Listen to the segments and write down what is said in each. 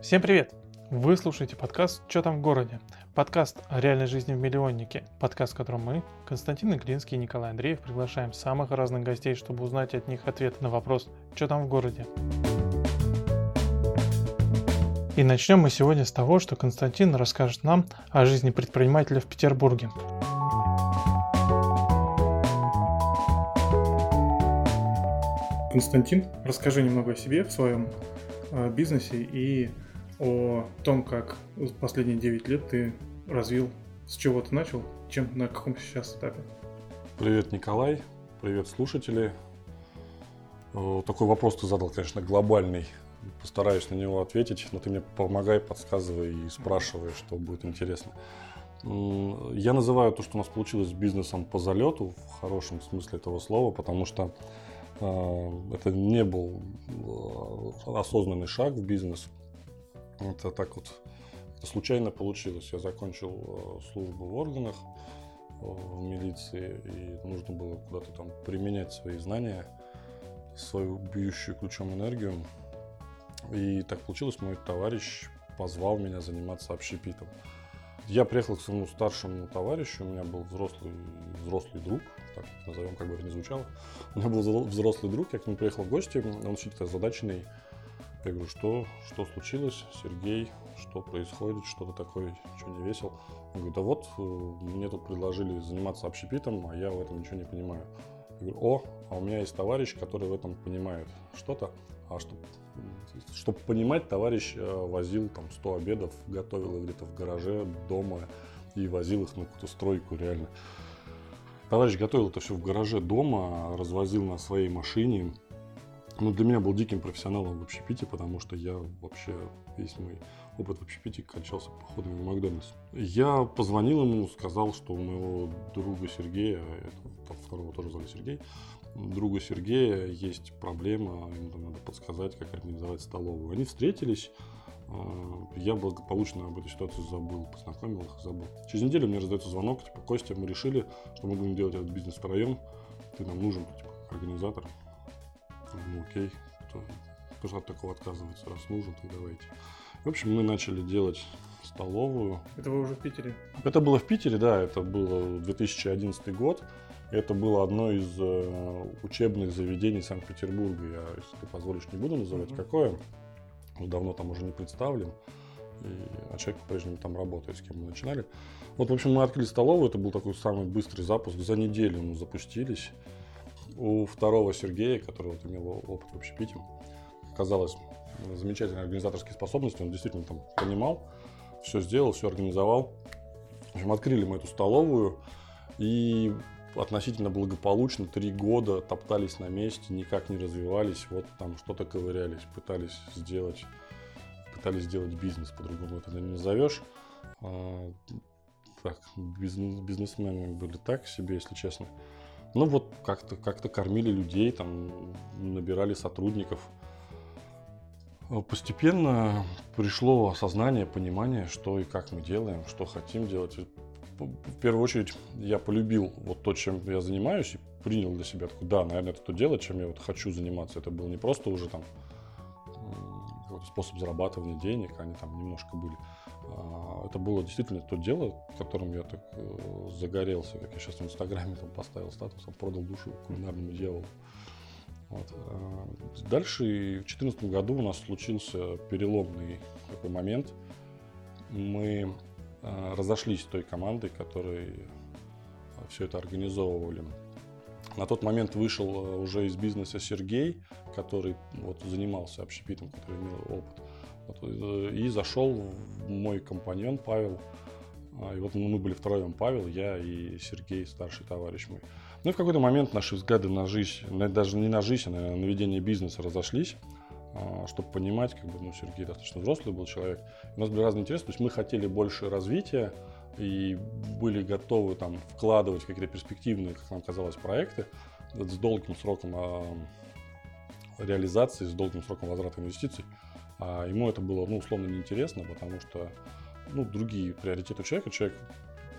Всем привет! Вы слушаете подкаст «Чё там в городе?» Подкаст о реальной жизни в миллионнике. Подкаст, в котором мы, Константин Иглинский и Николай Андреев, приглашаем самых разных гостей, чтобы узнать от них ответ на вопрос «Чё там в городе?». И начнем мы сегодня с того, что Константин расскажет нам о жизни предпринимателя в Петербурге. Константин, расскажи немного о себе в своем э, бизнесе и о том, как последние 9 лет ты развил, с чего ты начал, чем на каком сейчас этапе. Привет, Николай. Привет, слушатели. Такой вопрос ты задал, конечно, глобальный. Постараюсь на него ответить, но ты мне помогай, подсказывай и спрашивай, что будет интересно. Я называю то, что у нас получилось бизнесом по залету, в хорошем смысле этого слова, потому что а, это не был а, осознанный шаг в бизнес. Это так вот случайно получилось. Я закончил э, службу в органах, э, в милиции, и нужно было куда-то там применять свои знания, свою бьющую ключом энергию. И так получилось, мой товарищ позвал меня заниматься общепитом. Я приехал к своему старшему товарищу, у меня был взрослый, взрослый друг, так назовем, как бы это ни звучало. У меня был взрослый друг, я к нему приехал в гости, он чуть-то озадаченный я говорю, что, что случилось, Сергей, что происходит, что-то такое, что не весел. Он говорит, да вот, э, мне тут предложили заниматься общепитом, а я в этом ничего не понимаю. Я говорю, о, а у меня есть товарищ, который в этом понимает что-то. А чтобы, чтобы понимать, товарищ э, возил там 100 обедов, готовил их где-то в гараже, дома и возил их на какую-то стройку реально. Товарищ готовил это все в гараже дома, развозил на своей машине, ну, для меня был диким профессионалом в общепите, потому что я вообще весь мой опыт в общепите кончался походом в Макдональдс. Я позвонил ему, сказал, что у моего друга Сергея, это, второго тоже звали Сергей, друга Сергея есть проблема, ему там надо подсказать, как организовать столовую. Они встретились, а, я благополучно об этой ситуации забыл, познакомил их, забыл. Через неделю мне раздается звонок, типа, Костя, мы решили, что мы будем делать этот бизнес втроем, ты нам нужен, типа, организатор. Ну окей, кто, кто от такого отказывается, раз нужен, то давайте. В общем, мы начали делать столовую. Это вы уже в Питере? Это было в Питере, да, это было 2011 год. Это было одно из э, учебных заведений Санкт-Петербурга. Я, если ты позволишь, не буду называть mm-hmm. какое. Давно там уже не представлен. И, а человек по-прежнему там работает, с кем мы начинали. Вот, в общем, мы открыли столовую. Это был такой самый быстрый запуск. За неделю мы запустились у второго Сергея, который вот имел опыт в общепите, оказалось замечательные организаторские способности. Он действительно там понимал, все сделал, все организовал. В общем, открыли мы эту столовую и относительно благополучно три года топтались на месте, никак не развивались, вот там что-то ковырялись, пытались сделать, пытались сделать бизнес, по-другому это не назовешь. А, так, бизнес, бизнесмены были так себе, если честно. Ну вот как-то как кормили людей, там набирали сотрудников. Постепенно пришло осознание, понимание, что и как мы делаем, что хотим делать. В первую очередь я полюбил вот то, чем я занимаюсь, и принял для себя такой, да, наверное, это то дело, чем я вот хочу заниматься. Это был не просто уже там способ зарабатывания денег, они там немножко были. А, это было действительно то дело, которым я так э, загорелся, как я сейчас в Инстаграме там поставил статус, продал душу кулинарному дьяволу. Вот. А, дальше в 2014 году у нас случился переломный такой момент. Мы а, разошлись с той командой, которой все это организовывали. На тот момент вышел э, уже из бизнеса Сергей, который вот, занимался общепитом, который имел опыт. Э, и зашел мой компаньон Павел. А, и вот мы были втроем, Павел, я и Сергей, старший товарищ мой. Ну и в какой-то момент наши взгляды на жизнь, даже не на жизнь, а на ведение бизнеса разошлись а, чтобы понимать, как бы, ну, Сергей достаточно взрослый был человек. У нас были разные интересы, то есть мы хотели больше развития и были готовы там вкладывать какие-то перспективные, как нам казалось, проекты с долгим сроком а, реализации, с долгим сроком возврата инвестиций. А ему это было, ну, условно неинтересно, потому что, ну, другие приоритеты у человека. Человек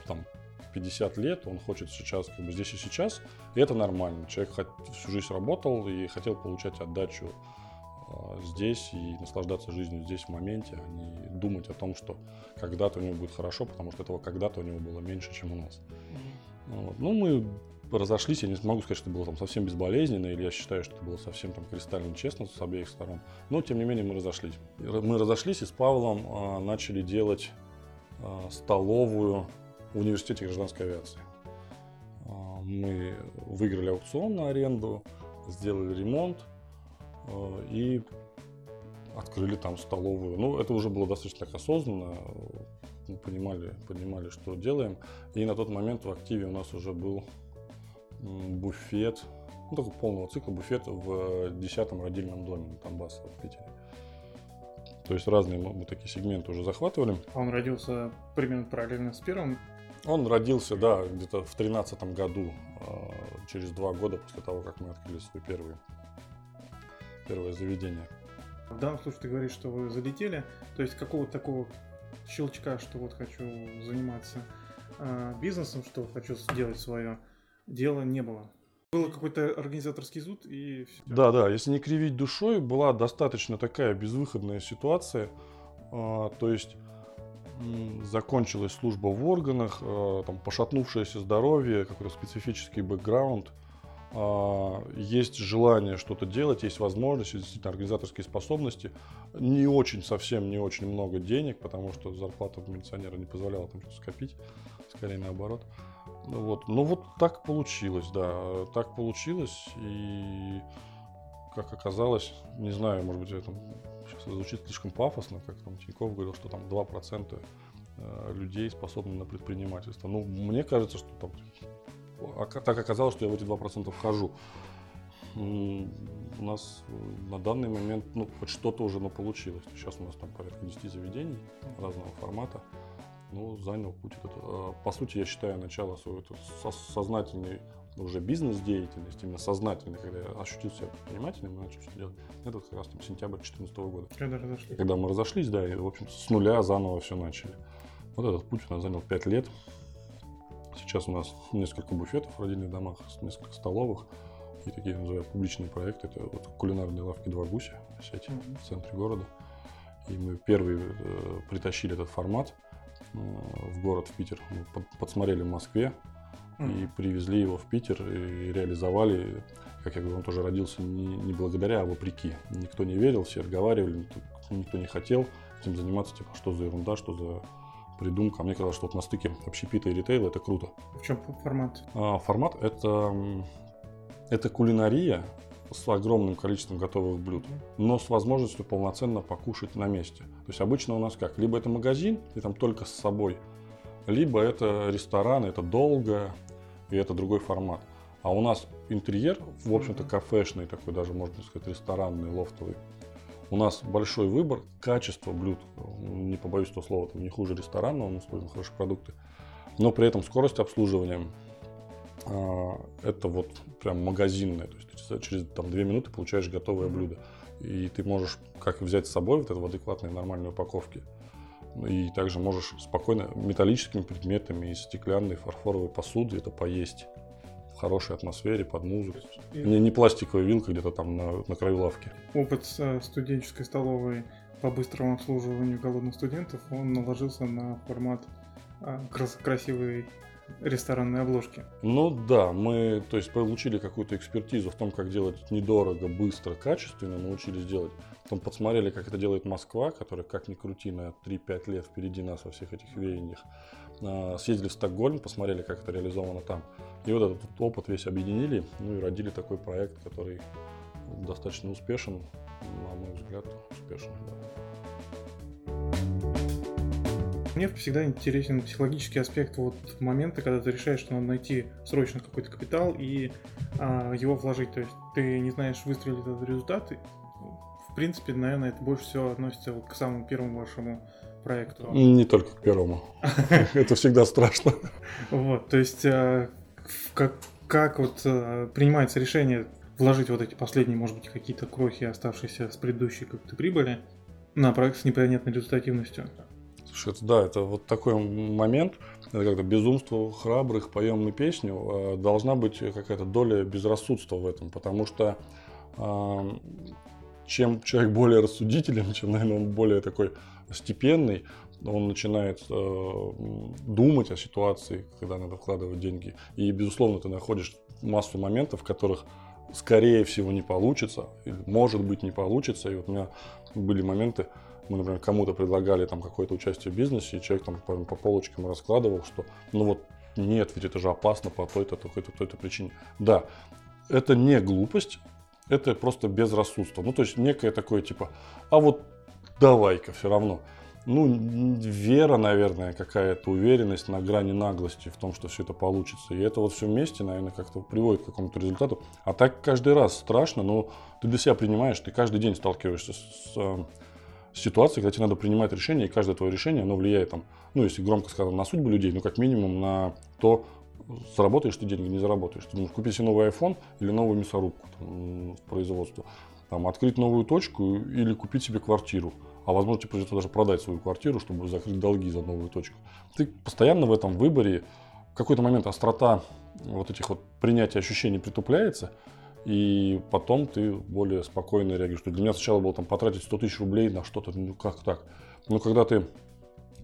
там 50 лет, он хочет сейчас, как бы здесь и сейчас, и это нормально. Человек всю жизнь работал и хотел получать отдачу а, здесь и наслаждаться жизнью здесь в моменте, а не думать о том, что когда-то у него будет хорошо, потому что этого когда-то у него было меньше, чем у нас. Вот. Ну, мы разошлись, я не могу сказать, что это было там совсем безболезненно, или я считаю, что это было совсем там кристально честно с обеих сторон. Но, тем не менее, мы разошлись. Мы разошлись и с Павлом а, начали делать а, столовую в университете гражданской авиации. А, мы выиграли аукцион на аренду, сделали ремонт а, и открыли там столовую. Ну, это уже было достаточно так осознанно. Мы понимали, понимали, что делаем. И на тот момент в активе у нас уже был буфет, ну, такой полного цикла буфет в 10-м родильном доме на Тамбаса в Питере. То есть разные мы, такие сегменты уже захватывали. А он родился примерно параллельно с первым? Он родился, да, где-то в тринадцатом году, а, через два года после того, как мы открыли свой первый, первое заведение. В данном случае ты говоришь, что вы залетели, то есть какого-то такого щелчка, что вот хочу заниматься э, бизнесом, что хочу сделать свое дело, не было. Было какой-то организаторский зуд и все. Да, да, если не кривить душой, была достаточно такая безвыходная ситуация. А, то есть закончилась служба в органах, а, там пошатнувшееся здоровье, какой-то специфический бэкграунд. А, есть желание что-то делать, есть возможность, действительно организаторские способности. Не очень, совсем не очень много денег, потому что зарплата милиционера не позволяла там что-то скопить, скорее наоборот. Вот. Ну вот так получилось, да, так получилось, и как оказалось, не знаю, может быть, это сейчас звучит слишком пафосно, как там Тиньков говорил, что там 2% э, людей способны на предпринимательство. Ну, мне кажется, что там, так оказалось, что я в эти 2% вхожу. У нас на данный момент, ну, хоть что-то уже ну, получилось. Сейчас у нас там порядка 10 заведений разного формата ну, занял путь этот. А, по сути, я считаю начало своего сознательной уже бизнес-деятельности, именно сознательной, когда я ощутил себя предпринимателем и начал что делать. Это как раз там сентябрь 2014 года. Когда разошлись. Когда мы разошлись, да, и, в общем с нуля заново все начали. Вот этот путь у нас занял 5 лет. Сейчас у нас несколько буфетов в родильных домах, несколько столовых и такие называют публичные проекты. Это вот кулинарные лавки «Два гуся» сеть mm-hmm. в центре города. И мы первые э, притащили этот формат – Э, в город, в Питер. Мы подсмотрели в Москве mm. и привезли его в Питер и реализовали. Как я говорю, он тоже родился не, не благодаря, а вопреки. Никто не верил, все отговаривали, никто не хотел этим заниматься. Типа, что за ерунда, что за придумка. А мне казалось, что вот на стыке общепита и ритейла это круто. В чем формат? А, формат это, это кулинария, с огромным количеством готовых блюд, но с возможностью полноценно покушать на месте. То есть обычно у нас как? Либо это магазин, и там только с собой, либо это ресторан, это долго, и это другой формат. А у нас интерьер, в общем-то, кафешный такой, даже можно сказать, ресторанный, лофтовый. У нас большой выбор, качество блюд, не побоюсь этого слова, там не хуже ресторанного, мы используем хорошие продукты, но при этом скорость обслуживания а, это вот прям магазинное. То есть через там, 2 минуты получаешь готовое блюдо. И ты можешь как взять с собой вот это в адекватной нормальной упаковке. И также можешь спокойно металлическими предметами из стеклянной фарфоровой посуды это поесть в хорошей атмосфере, под музыку. И... Не, не пластиковая вилка где-то там на, на краю лавки. Опыт студенческой столовой по быстрому обслуживанию голодных студентов, он наложился на формат а, крас- красивой ресторанной обложки. Ну да, мы то есть получили какую-то экспертизу в том, как делать недорого, быстро, качественно, научились делать. Потом подсмотрели, как это делает Москва, которая, как ни крути, на 3-5 лет впереди нас во всех этих веяниях. А, съездили в Стокгольм, посмотрели, как это реализовано там. И вот этот опыт весь объединили, ну и родили такой проект, который достаточно успешен, на мой взгляд, успешен. Да. Мне всегда интересен психологический аспект вот момента, когда ты решаешь, что надо найти срочно какой-то капитал и а, его вложить. То есть ты не знаешь, выстрелит этот результат. В принципе, наверное, это больше всего относится к самому первому вашему проекту. Не только к первому. Это всегда страшно. Вот, то есть а, как вот а, принимается решение вложить вот эти последние, может быть, какие-то крохи, оставшиеся с предыдущей как-то прибыли на проект с непонятной результативностью? Слушай, это, да, это вот такой момент, это как-то безумство храбрых, поем мы песню, э, должна быть какая-то доля безрассудства в этом, потому что э, чем человек более рассудителен, чем, наверное, он более такой степенный, он начинает э, думать о ситуации, когда надо вкладывать деньги. И, безусловно, ты находишь массу моментов, в которых, скорее всего, не получится, или, может быть, не получится. И вот у меня были моменты, мы, например, кому-то предлагали там какое-то участие в бизнесе, и человек там по, по полочкам раскладывал, что ну вот нет, ведь это же опасно по той-то, такой-то, той-то причине. Да, это не глупость, это просто безрассудство. Ну, то есть некое такое типа, а вот давай-ка все равно. Ну, вера, наверное, какая-то уверенность на грани наглости в том, что все это получится. И это вот все вместе, наверное, как-то приводит к какому-то результату. А так каждый раз страшно, но ты для себя принимаешь, ты каждый день сталкиваешься с э, ситуацией, когда тебе надо принимать решение, и каждое твое решение, оно влияет там, ну, если громко сказано, на судьбу людей, ну, как минимум на то, заработаешь ты деньги, не заработаешь. Ты думаешь, купить себе новый iPhone или новую мясорубку там, в производство, там, открыть новую точку или купить себе квартиру. А возможно, тебе придется даже продать свою квартиру, чтобы закрыть долги за новую точку. Ты постоянно в этом выборе, в какой-то момент острота вот этих вот принятия ощущений притупляется, и потом ты более спокойно реагируешь. Для меня сначала было там потратить 100 тысяч рублей на что-то, ну как так? Но когда ты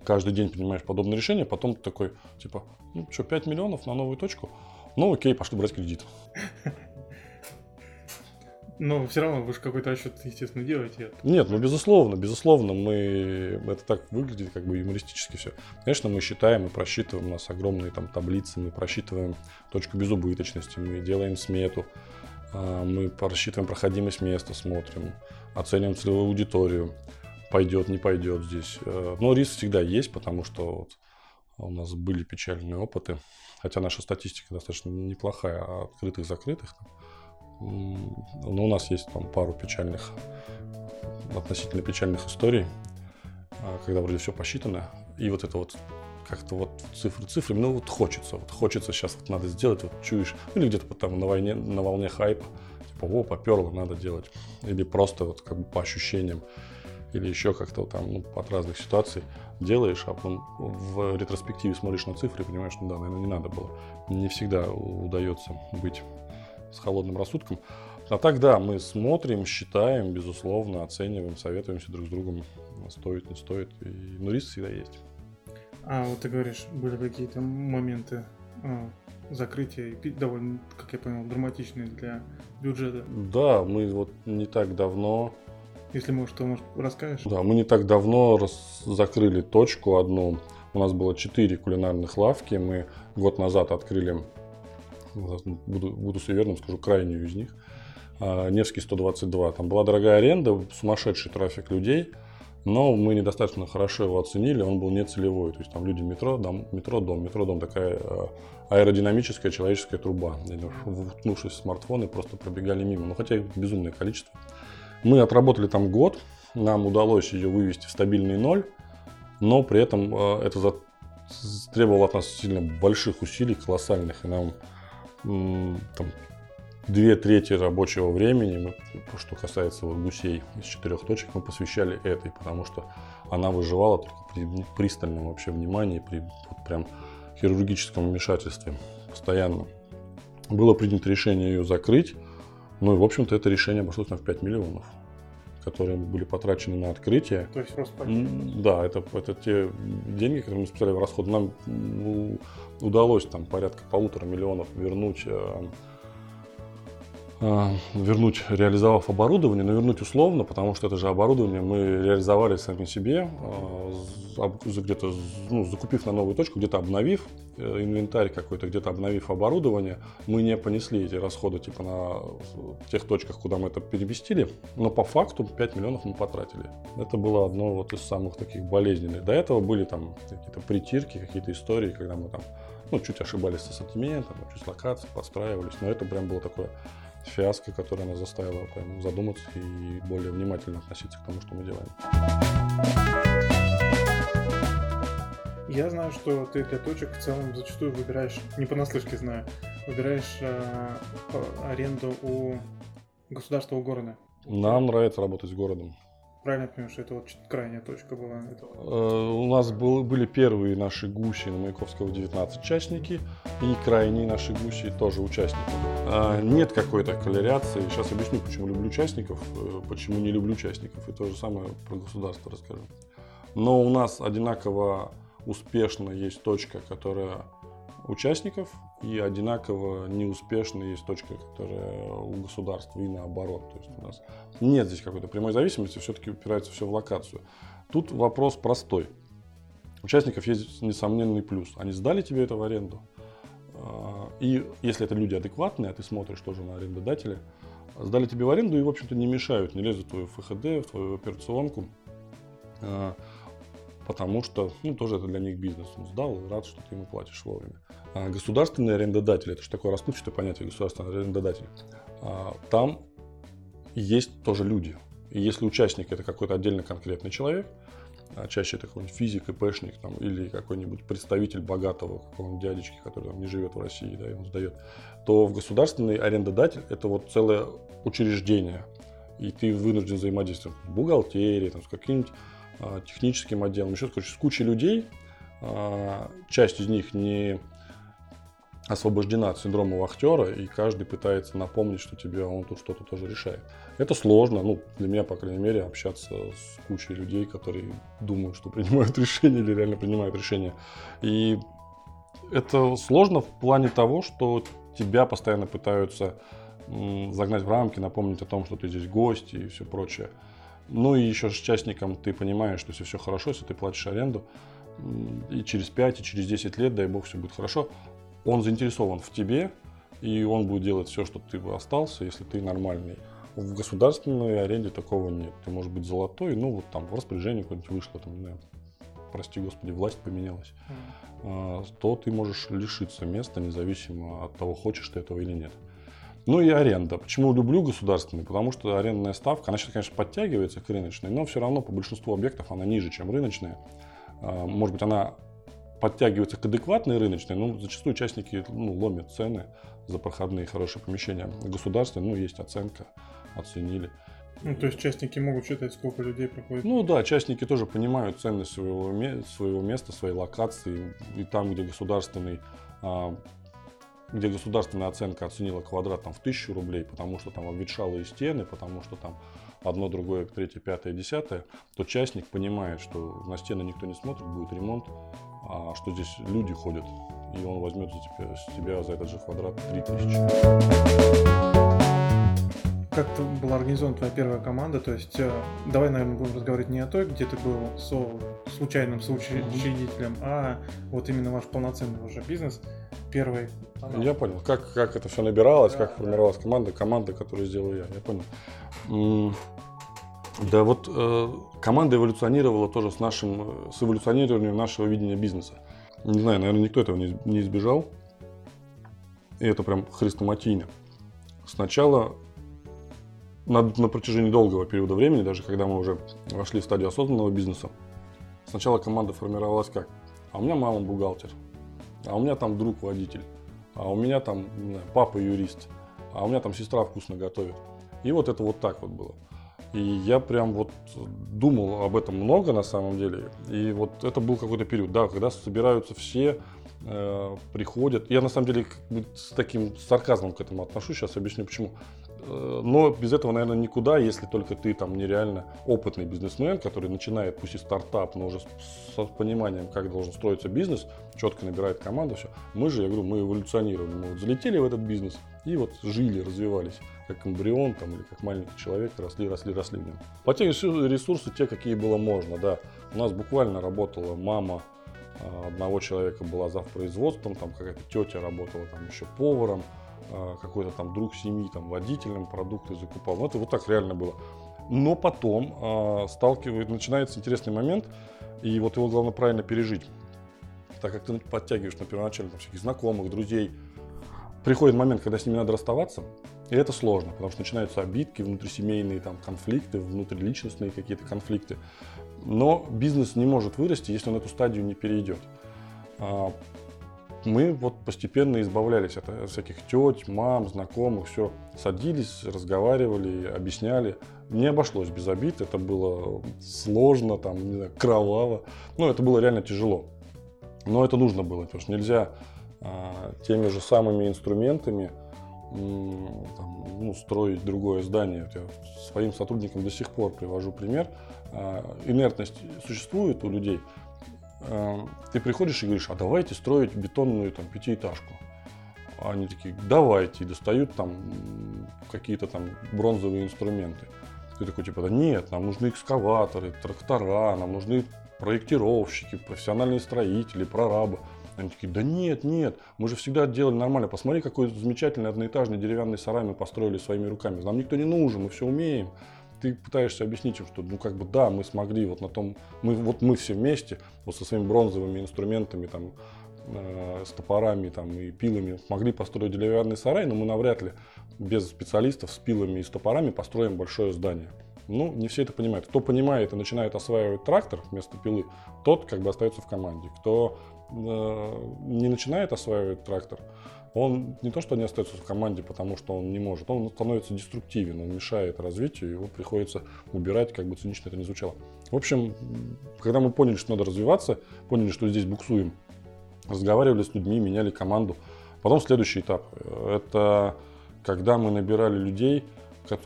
каждый день принимаешь подобное решение, потом ты такой, типа, ну что, 5 миллионов на новую точку? Ну окей, пошли брать кредит. Но все равно вы же какой-то расчет, естественно, делаете. Нет, ну безусловно, безусловно, мы это так выглядит как бы юмористически все. Конечно, мы считаем и просчитываем, у нас огромные там таблицы, мы просчитываем точку безубыточности, мы делаем смету, а, мы просчитываем проходимость места, смотрим, оцениваем целевую аудиторию, пойдет, не пойдет здесь. Э, но риск всегда есть, потому что вот у нас были печальные опыты, хотя наша статистика достаточно неплохая, а открытых-закрытых. Но у нас есть там пару печальных, относительно печальных историй, а, когда вроде все посчитано, и вот это вот как-то вот цифры цифрами, ну вот хочется, вот хочется сейчас вот надо сделать, вот чуешь, ну, или где-то там на, войне, на волне хайпа, типа, о, поперло, надо делать, или просто вот как бы по ощущениям, или еще как-то там ну, от разных ситуаций делаешь, а потом в ретроспективе смотришь на цифры и понимаешь, ну да, наверное, не надо было. Не всегда удается быть с холодным рассудком. А так, да, мы смотрим, считаем, безусловно, оцениваем, советуемся друг с другом, стоит, не стоит. И, но риск всегда есть. А вот ты говоришь, были какие-то моменты а, закрытия, довольно, как я понял, драматичные для бюджета. Да, мы вот не так давно... Если можешь, то, может, расскажешь? Да, мы не так давно раз... закрыли точку одну. У нас было четыре кулинарных лавки. Мы год назад открыли, буду, буду суеверным, скажу, крайнюю из них. А, Невский 122. Там была дорогая аренда, сумасшедший трафик людей – но мы недостаточно хорошо его оценили, он был не целевой. То есть там люди метро, дом, метро, дом, метро, дом, такая э, аэродинамическая человеческая труба. Уткнувшись в смартфоны, просто пробегали мимо. Ну, хотя их безумное количество. Мы отработали там год, нам удалось ее вывести в стабильный ноль, но при этом э, это требовало от нас сильно больших усилий, колоссальных, и нам там, две трети рабочего времени, что касается вот гусей из четырех точек, мы посвящали этой, потому что она выживала только при пристальном вообще внимании, при вот прям хирургическом вмешательстве постоянно. Было принято решение ее закрыть, ну и, в общем-то, это решение обошлось нам в 5 миллионов которые были потрачены на открытие. То есть просто Да, это, это те деньги, которые мы списали в расход. Нам удалось там порядка полутора миллионов вернуть э, вернуть, реализовав оборудование, но вернуть условно, потому что это же оборудование мы реализовали сами себе, а, где-то ну, закупив на новую точку, где-то обновив э, инвентарь какой-то, где-то обновив оборудование, мы не понесли эти расходы типа на тех точках, куда мы это переместили, но по факту 5 миллионов мы потратили. Это было одно вот из самых таких болезненных. До этого были там какие-то притирки, какие-то истории, когда мы там ну, чуть ошибались с ассортиментом, чуть локации подстраивались, но это прям было такое фиаско, которая нас заставила прям задуматься и более внимательно относиться к тому, что мы делаем. Я знаю, что ты для точек в целом зачастую выбираешь, не понаслышке знаю, выбираешь э, аренду у государства, у города. Нам нравится работать с городом. Правильно понимаю, что это вот крайняя точка была? Э, у нас был, были первые наши гуси на Маяковского 19 участники и крайние наши гуси тоже участники. А, нет какой-то коллерации. Сейчас объясню, почему люблю участников, э, почему не люблю участников. И то же самое про государство расскажу. Но у нас одинаково успешно есть точка, которая участников, и одинаково неуспешно есть точка, которая у государства и наоборот. То есть у нас нет здесь какой-то прямой зависимости, все-таки упирается все в локацию. Тут вопрос простой. Участников есть несомненный плюс. Они сдали тебе это в аренду. А, и если это люди адекватные, а ты смотришь тоже на арендодателя, сдали тебе в аренду и, в общем-то, не мешают, не лезут в твою ФХД, в твою операционку. А, потому что, ну, тоже это для них бизнес. Он сдал и рад, что ты ему платишь вовремя. А государственный арендодатель, это же такое расплывчатое понятие государственный арендодатель, а, там есть тоже люди. И если участник это какой-то отдельно конкретный человек, а чаще это какой-нибудь физик, ИПшник там, или какой-нибудь представитель богатого какого-нибудь дядечки, который там, не живет в России, да, он сдает, то в государственный арендодатель это вот целое учреждение. И ты вынужден взаимодействовать с бухгалтерией, там, с каким-нибудь а, техническим отделом, еще короче, с кучей людей. А, часть из них не освобождена от синдрома вахтера, и каждый пытается напомнить, что тебе он тут что-то тоже решает. Это сложно, ну, для меня, по крайней мере, общаться с кучей людей, которые думают, что принимают решения или реально принимают решения. И это сложно в плане того, что тебя постоянно пытаются загнать в рамки, напомнить о том, что ты здесь гость и все прочее. Ну и еще с частником ты понимаешь, что если все хорошо, если ты платишь аренду, и через 5, и через 10 лет, дай бог, все будет хорошо, он заинтересован в тебе, и он будет делать все, чтобы ты бы остался, если ты нормальный. В государственной аренде такого нет. Ты можешь быть золотой, ну вот там в распоряжении куда-нибудь вышло, там, не знаю, прости господи, власть поменялась, mm. то ты можешь лишиться места, независимо от того, хочешь ты этого или нет. Ну и аренда. Почему люблю государственный? Потому что арендная ставка, она сейчас, конечно, подтягивается к рыночной, но все равно по большинству объектов она ниже, чем рыночная. А, может быть, она подтягивается к адекватной рыночной, но зачастую участники ну, ломят цены за проходные хорошие помещения. Государственные, ну, есть оценка, оценили. Ну, то есть частники могут считать, сколько людей проходит? Ну да, частники тоже понимают ценность своего, своего места, своей локации. И там, где государственный а, где государственная оценка оценила квадрат там, в тысячу рублей, потому что там обветшалые стены, потому что там одно, другое, третье, пятое, десятое, то частник понимает, что на стены никто не смотрит, будет ремонт, а что здесь люди ходят, и он возьмет за тебя, с тебя за этот же квадрат 3000 как была организована твоя первая команда? То есть, э, давай, наверное, будем разговаривать не о той, где ты был со случайным соучредителем, mm-hmm. а вот именно ваш полноценный уже бизнес первый. Я понял, как, как это все набиралось, да, как формировалась команда, команда, которую сделал я, я понял. Да, вот э, команда эволюционировала тоже с нашим, с эволюционированием нашего видения бизнеса. Не знаю, наверное, никто этого не, не избежал. И это прям хрестоматийно. Сначала на, на протяжении долгого периода времени, даже когда мы уже вошли в стадию осознанного бизнеса, сначала команда формировалась как? А у меня мама бухгалтер, а у меня там друг водитель, а у меня там не знаю, папа юрист, а у меня там сестра вкусно готовит. И вот это вот так вот было. И я прям вот думал об этом много на самом деле. И вот это был какой-то период, да, когда собираются все, э, приходят. Я на самом деле с таким сарказмом к этому отношусь, сейчас объясню почему. Э, но без этого, наверное, никуда, если только ты там нереально опытный бизнесмен, который начинает, пусть и стартап, но уже с пониманием, как должен строиться бизнес, четко набирает команду, все. Мы же, я говорю, мы эволюционировали, мы вот залетели в этот бизнес и вот жили, развивались, как эмбрион там, или как маленький человек, росли, росли, росли в нем. По те ресурсы, те, какие было можно, да. У нас буквально работала мама а, одного человека была за производством, там какая-то тетя работала там еще поваром, какой-то там друг семьи, там водителем продукты закупал. Ну, это вот так реально было. Но потом э, сталкивает, начинается интересный момент, и вот его главное правильно пережить. Так как ты подтягиваешь на первоначально там, всяких знакомых, друзей, приходит момент, когда с ними надо расставаться, и это сложно, потому что начинаются обидки, внутрисемейные там, конфликты, внутриличностные какие-то конфликты. Но бизнес не может вырасти, если он эту стадию не перейдет. Мы вот постепенно избавлялись от всяких теть, мам, знакомых, все. Садились, разговаривали, объясняли. Не обошлось без обид, это было сложно, там, не знаю, кроваво. Ну, это было реально тяжело. Но это нужно было, потому что нельзя а, теми же самыми инструментами там, ну, строить другое здание. Я своим сотрудникам до сих пор привожу пример. А, инертность существует у людей. А, ты приходишь и говоришь, а давайте строить бетонную там, пятиэтажку. Они такие, давайте, и достают там какие-то там бронзовые инструменты. Ты такой, типа, да нет, нам нужны экскаваторы, трактора, нам нужны проектировщики, профессиональные строители, прорабы. Они такие, да нет, нет, мы же всегда делали нормально. Посмотри, какой замечательный одноэтажный деревянный сарай мы построили своими руками. Нам никто не нужен, мы все умеем. Ты пытаешься объяснить им, что, ну, как бы, да, мы смогли вот на том, мы, вот мы все вместе, вот со своими бронзовыми инструментами, там, э, с топорами там, и пилами смогли построить деревянный сарай, но мы навряд ли без специалистов с пилами и с топорами построим большое здание. Ну, не все это понимают. Кто понимает и начинает осваивать трактор вместо пилы, тот как бы остается в команде. Кто э, не начинает осваивать трактор, он не то, что не остается в команде, потому что он не может, он становится деструктивен, он мешает развитию, его приходится убирать, как бы цинично это ни звучало. В общем, когда мы поняли, что надо развиваться, поняли, что здесь буксуем, разговаривали с людьми, меняли команду. Потом следующий этап. Это когда мы набирали людей,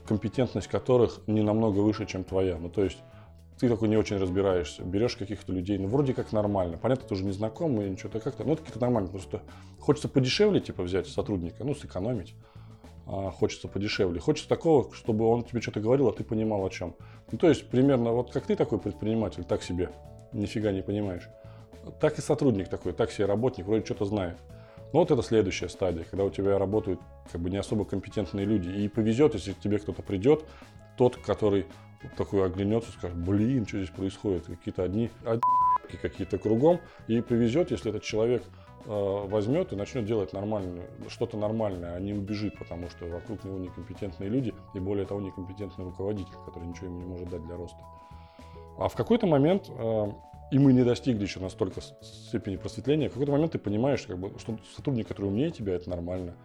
компетентность которых не намного выше, чем твоя. Ну, то есть ты такой не очень разбираешься, берешь каких-то людей, ну, вроде как нормально. Понятно, ты уже не знакомый, ничего, как-то, ну, это какие-то нормально. Просто хочется подешевле, типа, взять сотрудника, ну, сэкономить. А, хочется подешевле. Хочется такого, чтобы он тебе что-то говорил, а ты понимал о чем. Ну, то есть, примерно, вот как ты такой предприниматель, так себе, нифига не понимаешь. Так и сотрудник такой, так себе работник, вроде что-то знает. Ну вот это следующая стадия, когда у тебя работают как бы не особо компетентные люди. И повезет, если к тебе кто-то придет, тот, который такой оглянется, скажет, блин, что здесь происходит, какие-то одни, одни какие-то кругом. И повезет, если этот человек э, возьмет и начнет делать нормальную, что-то нормальное, а не убежит, потому что вокруг него некомпетентные люди и более того некомпетентный руководитель, который ничего ему не может дать для роста. А в какой-то момент э, и мы не достигли еще настолько степени просветления, в какой-то момент ты понимаешь, как бы, что сотрудник, который умнее тебя, это нормально.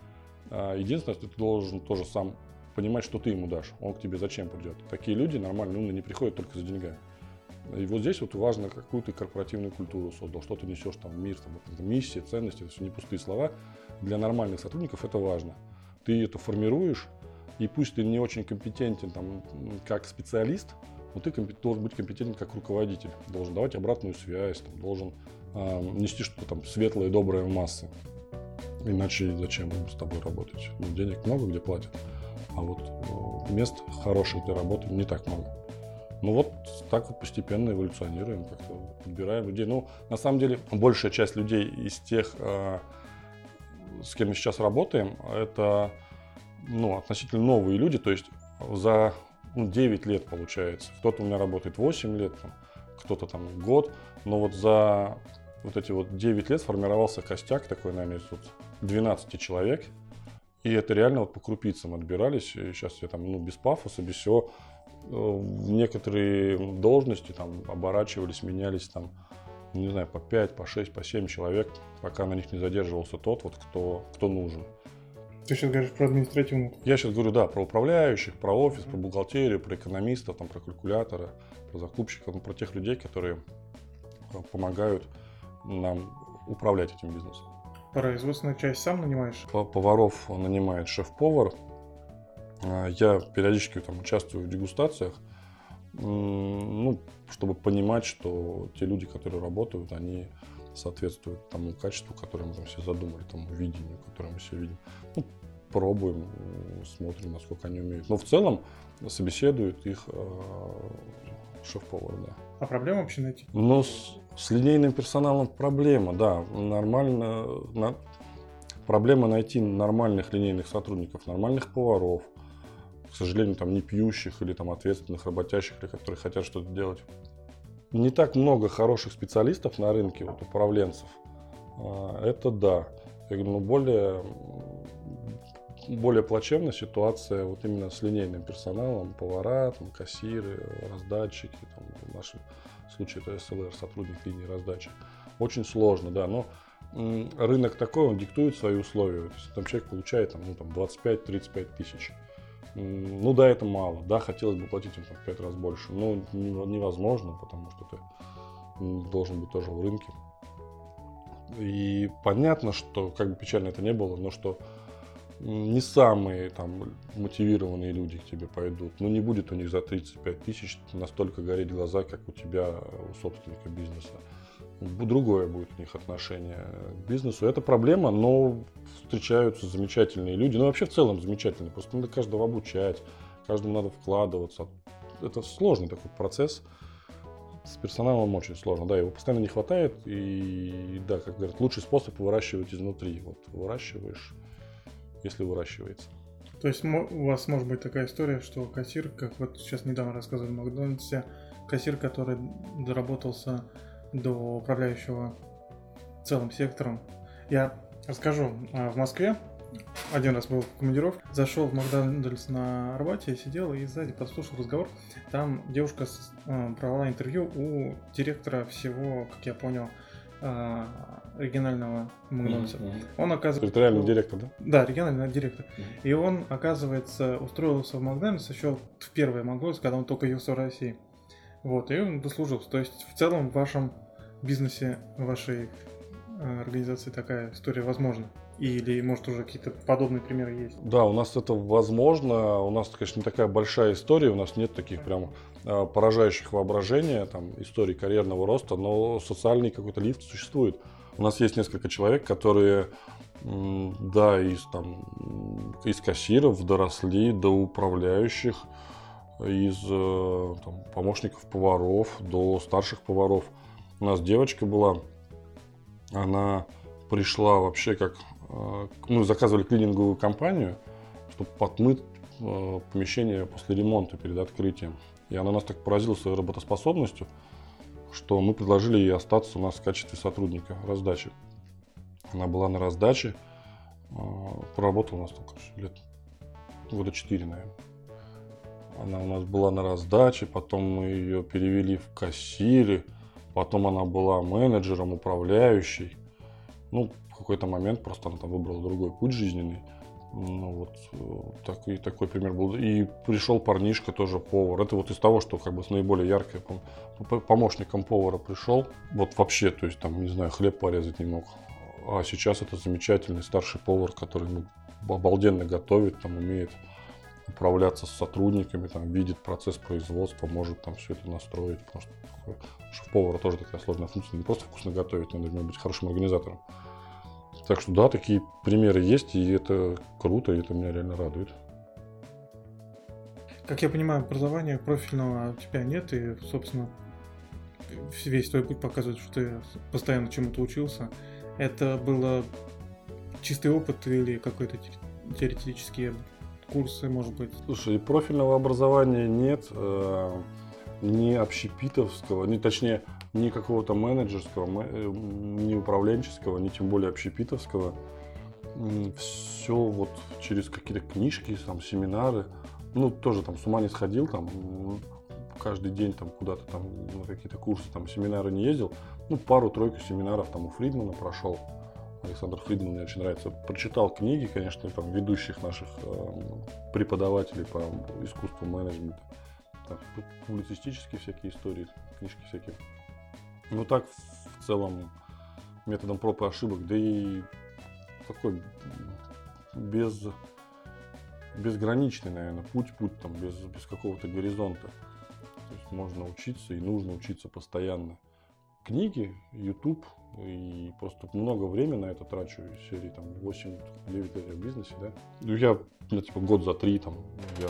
А единственное, ты должен тоже сам понимать, что ты ему дашь, он к тебе зачем придет. Такие люди нормально, умные не приходят только за деньгами. И вот здесь вот важно, какую ты корпоративную культуру создал, что ты несешь там в мир, там, это миссия, ценности, это все не пустые слова. Для нормальных сотрудников это важно. Ты это формируешь, и пусть ты не очень компетентен там, как специалист, но ты должен быть компетентен как руководитель, должен давать обратную связь, там, должен э, нести что-то там светлое, доброе в массы. Иначе зачем с тобой работать? Ну, денег много где платят, а вот э, мест хороших для работы не так много. Ну вот так вот постепенно эволюционируем, как-то подбираем людей. Ну, на самом деле, большая часть людей из тех, э, с кем мы сейчас работаем, это ну, относительно новые люди. То есть за ну, 9 лет получается. Кто-то у меня работает 8 лет, кто-то там год. Но вот за вот эти вот 9 лет сформировался костяк такой, наверное, из 12 человек. И это реально вот по крупицам отбирались. И сейчас я там, ну, без пафоса, без всего. Э, некоторые должности там оборачивались, менялись там, не знаю, по 5, по 6, по 7 человек, пока на них не задерживался тот, вот, кто, кто нужен. Ты сейчас говоришь про административную? Я сейчас говорю, да, про управляющих, про офис, про бухгалтерию, про экономистов, там, про калькулятора, про закупщиков, ну, про тех людей, которые э, помогают нам управлять этим бизнесом. Производственную часть сам нанимаешь? Поваров нанимает шеф-повар. А, я периодически там участвую в дегустациях, ну, чтобы понимать, что те люди, которые работают, они соответствует тому качеству, которое мы там все задумали, тому видению, которое мы все видим. Ну, пробуем, смотрим, насколько они умеют. Но в целом собеседует их э, шеф-повар, да. А проблема вообще найти? Ну, с, с линейным персоналом проблема, да. Нормально, на, проблема найти нормальных линейных сотрудников, нормальных поваров, к сожалению, там не пьющих или там ответственных, работящих, или которые хотят что-то делать не так много хороших специалистов на рынке, вот управленцев. А, это да. Я говорю, ну, более, более плачевная ситуация вот именно с линейным персоналом, повара, там, кассиры, раздатчики, там, в нашем случае это СЛР, сотрудник линии раздачи. Очень сложно, да, но рынок такой, он диктует свои условия. То есть там человек получает там, ну, там 25-35 тысяч. Ну да, это мало. Да, хотелось бы платить им там, в 5 раз больше. Но невозможно, потому что ты должен быть тоже в рынке. И понятно, что, как бы печально это не было, но что не самые там мотивированные люди к тебе пойдут. Ну, не будет у них за 35 тысяч настолько гореть глаза, как у тебя, у собственника бизнеса. Другое будет у них отношение к бизнесу. Это проблема, но встречаются замечательные люди. Ну, вообще в целом замечательные. Просто надо каждого обучать, каждому надо вкладываться. Это сложный такой процесс. С персоналом очень сложно, да, его постоянно не хватает, и, да, как говорят, лучший способ выращивать изнутри. Вот выращиваешь если выращивается. То есть у вас может быть такая история, что кассир, как вот сейчас недавно рассказывали в Макдональдсе, кассир, который доработался до управляющего целым сектором. Я расскажу. А, в Москве один раз был в командировке, зашел в Макдональдс на Арбате, сидел и сзади подслушал разговор. Там девушка а, провела интервью у директора всего, как я понял, а, регионального Макдональдса. Mm-hmm. Он оказывается... Территориальный директор, да? Да, региональный директор. Mm-hmm. И он, оказывается, устроился в Макдональдс еще в первый Макдональдс, когда он только явился в России. Вот, и он дослужился. То есть, в целом, в вашем бизнесе, в вашей э, организации такая история возможна? Или, может, уже какие-то подобные примеры есть? Да, у нас это возможно. У нас, конечно, не такая большая история. У нас нет таких прям а, поражающих воображения, там, истории карьерного роста, но социальный какой-то лифт существует. У нас есть несколько человек, которые, да, из, там, из кассиров доросли до управляющих, из э, там, помощников поваров до старших поваров. У нас девочка была, она пришла вообще как мы ну, заказывали клининговую компанию, чтобы подмыть э, помещение после ремонта перед открытием. И она нас так поразила своей работоспособностью, что мы предложили ей остаться у нас в качестве сотрудника раздачи. Она была на раздаче, э, проработала у нас только лет года 4, наверное. Она у нас была на раздаче, потом мы ее перевели в кассире, потом она была менеджером, управляющей. Ну, в какой-то момент просто она там выбрала другой путь жизненный. Ну вот э, такой, такой пример был. И пришел парнишка тоже повар. Это вот из того, что как бы с наиболее яркое помощником повара пришел. Вот вообще, то есть там, не знаю, хлеб порезать не мог. А сейчас это замечательный старший повар, который ну, обалденно готовит, там умеет управляться с сотрудниками, там, видит процесс производства, может там все это настроить. Потому что шеф-повара тоже такая сложная функция. Не просто вкусно готовить, надо быть хорошим организатором. Так что да, такие примеры есть, и это круто, и это меня реально радует. Как я понимаю, образования профильного у тебя нет, и, собственно, весь твой путь показывает, что ты постоянно чему-то учился. Это было чистый опыт или какой-то теоретические курсы, может быть? Слушай, профильного образования нет, э, ни общепитовского, не точнее, ни какого-то менеджерского, э, ни управленческого, ни тем более общепитовского. Все вот через какие-то книжки, там, семинары. Ну, тоже там с ума не сходил, там, каждый день там куда-то там на какие-то курсы, там, семинары не ездил. Ну, пару-тройку семинаров там у Фридмана прошел. Александр Фридман мне очень нравится. Прочитал книги, конечно, там, ведущих наших э, преподавателей по искусству менеджмента. Там, публицистические всякие истории, книжки всякие. Ну так в целом методом проб и ошибок, да и такой без безграничный, наверное, путь, путь там без, без какого-то горизонта. То есть можно учиться и нужно учиться постоянно. Книги, YouTube, и просто много времени на это трачу, серии там 8-9 лет в бизнесе, да. Ну, я, ну, типа, год за три, там, я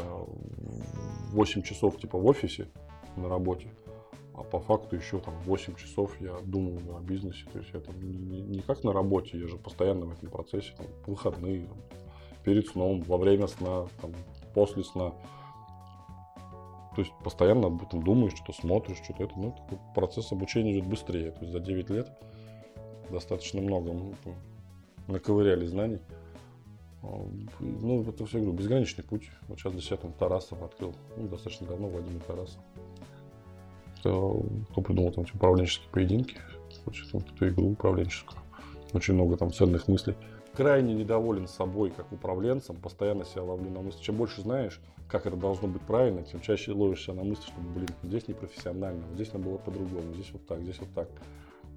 8 часов, типа, в офисе на работе, а по факту еще там 8 часов я думаю о бизнесе. То есть я там не, не как на работе, я же постоянно в этом процессе, там, выходные, там, перед сном, во время сна, там, после сна. То есть постоянно об этом думаешь, что-то смотришь, что-то это. Ну, такой процесс обучения идет быстрее. То есть за 9 лет достаточно много ну, наковыряли знаний. А, ну, это все, говорю, безграничный путь. Вот сейчас для себя там Тарасов открыл. Ну, достаточно давно Владимир Тарасов кто, кто придумал там эти управленческие поединки, хочет вот эту игру управленческую. очень много там ценных мыслей. Крайне недоволен собой, как управленцем, постоянно себя ловлю на мысли. Чем больше знаешь, как это должно быть правильно, тем чаще ловишь себя на мысли, что, блин, здесь непрофессионально, здесь надо было по-другому, здесь вот так, здесь вот так.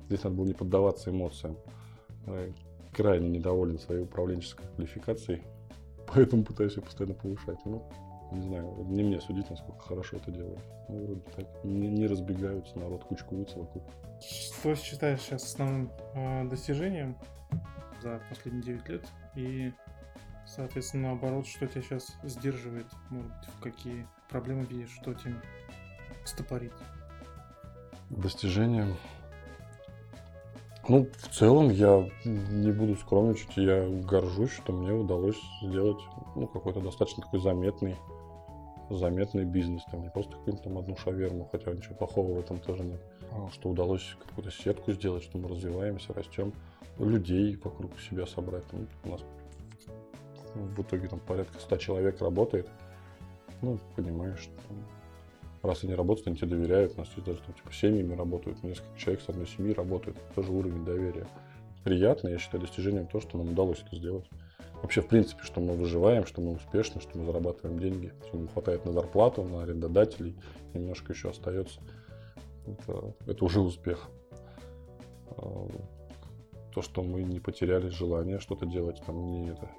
Здесь надо было не поддаваться эмоциям. Э, крайне недоволен своей управленческой квалификацией, поэтому пытаюсь ее постоянно повышать. Ну, не знаю, не мне судить, насколько хорошо это делаю. Ну, вроде так, не, не разбегаются, народ кучкуется вокруг. Что считаешь сейчас основным э, достижением за последние 9 лет? И, соответственно, наоборот, что тебя сейчас сдерживает? Может быть, в какие проблемы видишь, что тебя стопорит? Достижением ну, в целом, я не буду скромничать, я горжусь, что мне удалось сделать ну, какой-то достаточно такой заметный, заметный бизнес. Там не просто какую-нибудь там одну шаверму, хотя ничего плохого в этом тоже нет. А что удалось какую-то сетку сделать, что мы развиваемся, растем, людей вокруг себя собрать. Там, у нас в итоге там порядка 100 человек работает. Ну, понимаешь, что раз они работают, они тебе доверяют. У нас есть даже там, типа, семьями работают, несколько человек с одной семьи работают. Тоже уровень доверия. Приятно, я считаю, достижением то, что нам удалось это сделать. Вообще, в принципе, что мы выживаем, что мы успешны, что мы зарабатываем деньги, что нам хватает на зарплату, на арендодателей, немножко еще остается. Это, это уже успех. А, то, что мы не потеряли желание что-то делать, там не это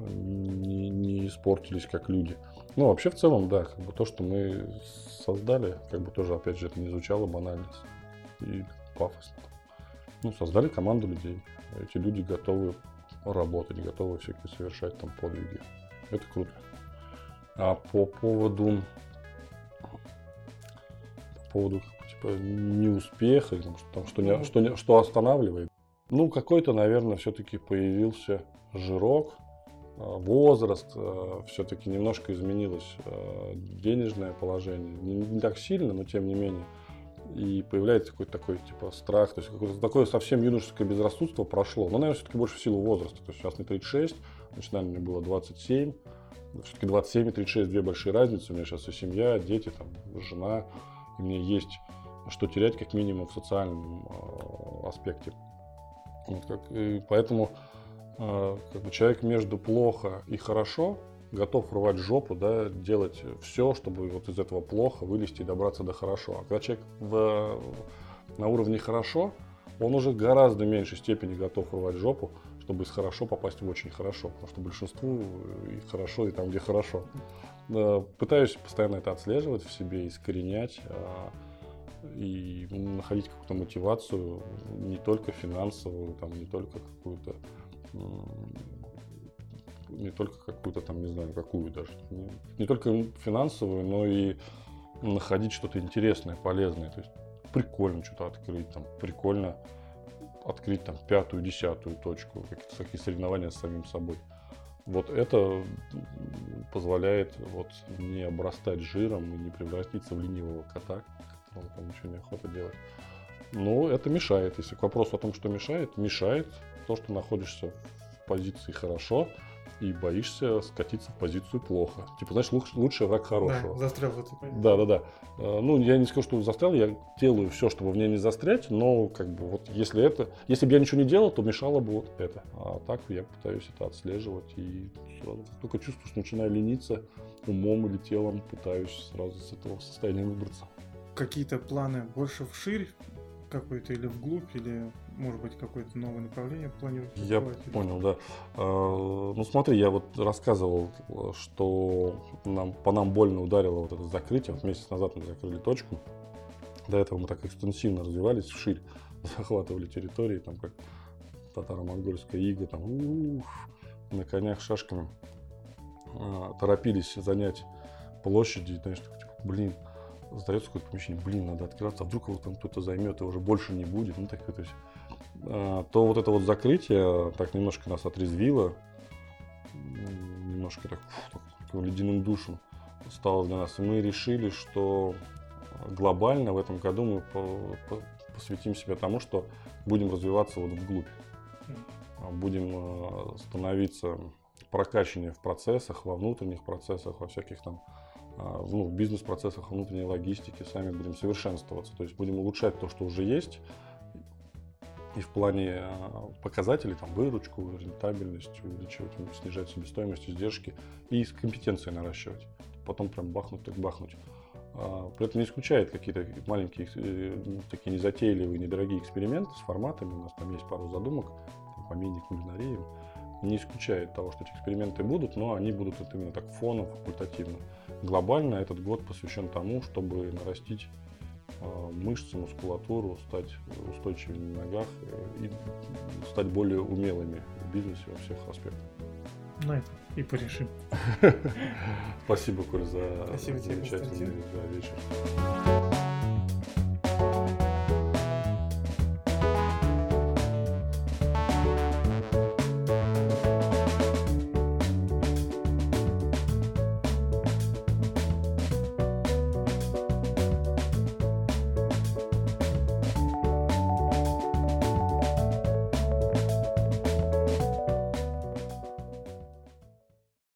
не, не испортились как люди. Ну, вообще, в целом, да, как бы то, что мы создали, как бы тоже, опять же, это не звучало банально и пафосно. Ну, создали команду людей. Эти люди готовы работать, готовы всякие совершать там подвиги. Это круто. А по поводу по поводу типа неуспеха, там, что, там, что, не, что, не, что останавливает. Ну, какой-то, наверное, все-таки появился жирок, Э, возраст, э, все-таки немножко изменилось э, денежное положение. Не, не так сильно, но тем не менее. И появляется какой-то такой типа страх, то есть какое-то такое совсем юношеское безрассудство прошло. Но, наверное, все-таки больше в силу возраста. То есть сейчас мне 36, значит, наверное, мне было 27. Все-таки 27 и 36 две большие разницы. У меня сейчас и семья, дети, там, жена. И мне есть что терять как минимум в социальном аспекте. Вот как, и поэтому а, как бы человек между плохо и хорошо готов рвать жопу, да, делать все, чтобы вот из этого плохо вылезти и добраться до хорошо. А когда человек в, на уровне хорошо, он уже гораздо меньшей степени готов рвать жопу, чтобы из хорошо попасть в очень хорошо. Потому что большинству и хорошо, и там, где хорошо. Пытаюсь постоянно это отслеживать в себе, искоренять а, и находить какую-то мотивацию, не только финансовую, там, не только какую-то не только какую-то там, не знаю, какую даже, не, не только финансовую, но и находить что-то интересное, полезное. То есть прикольно что-то открыть, там, прикольно открыть там пятую, десятую точку, какие-то такие соревнования с самим собой. Вот это позволяет вот не обрастать жиром и не превратиться в ленивого кота, которому там ничего не охота делать. Но это мешает. Если к вопросу о том, что мешает, мешает то, что находишься в позиции хорошо и боишься скатиться в позицию плохо. Типа, знаешь, лучше, лучший враг хорошего. Да, застрял в этой Да, да, да. Ну, я не скажу, что застрял, я делаю все, чтобы в ней не застрять, но как бы вот если это, если бы я ничего не делал, то мешало бы вот это. А так я пытаюсь это отслеживать и сразу только чувствую, что начинаю лениться умом или телом, пытаюсь сразу с этого состояния выбраться. Какие-то планы больше вширь какой-то или вглубь, или, может быть, какое-то новое направление планируете? Я понял, да. А, ну смотри, я вот рассказывал, что нам, по нам больно ударило вот это закрытие. Вот месяц назад мы закрыли точку. До этого мы так экстенсивно развивались вширь, захватывали территории, там как татаро-монгольская ига, там ух, на конях шашками. А, торопились занять площади, знаешь, типа, блин, сдается какое-то помещение, блин, надо открываться, а вдруг его там кто-то займет и уже больше не будет, ну так то есть, а, то вот это вот закрытие так немножко нас отрезвило, немножко так, фу, так ледяным душем стало для нас. И мы решили, что глобально в этом году мы по, по, посвятим себя тому, что будем развиваться вот вглубь. Будем а, становиться прокачаннее в процессах, во внутренних процессах, во всяких там а, ну, в бизнес-процессах внутренней логистики сами будем совершенствоваться. То есть будем улучшать то, что уже есть, и в плане показателей, там, выручку, рентабельность увеличивать, снижать себестоимость, издержки и с компетенцией наращивать. Потом прям бахнуть, так бахнуть. А, при этом не исключает какие-то маленькие, э, такие незатейливые, недорогие эксперименты с форматами. У нас там есть пару задумок по мини-кулинариям. Не исключает того, что эти эксперименты будут, но они будут это именно так фоном, факультативно. Глобально этот год посвящен тому, чтобы нарастить а, мышцы, мускулатуру, стать устойчивыми на ногах э, и стать более умелыми в бизнесе во всех аспектах. На этом и порешим. Спасибо, Коль, за замечательный вечер.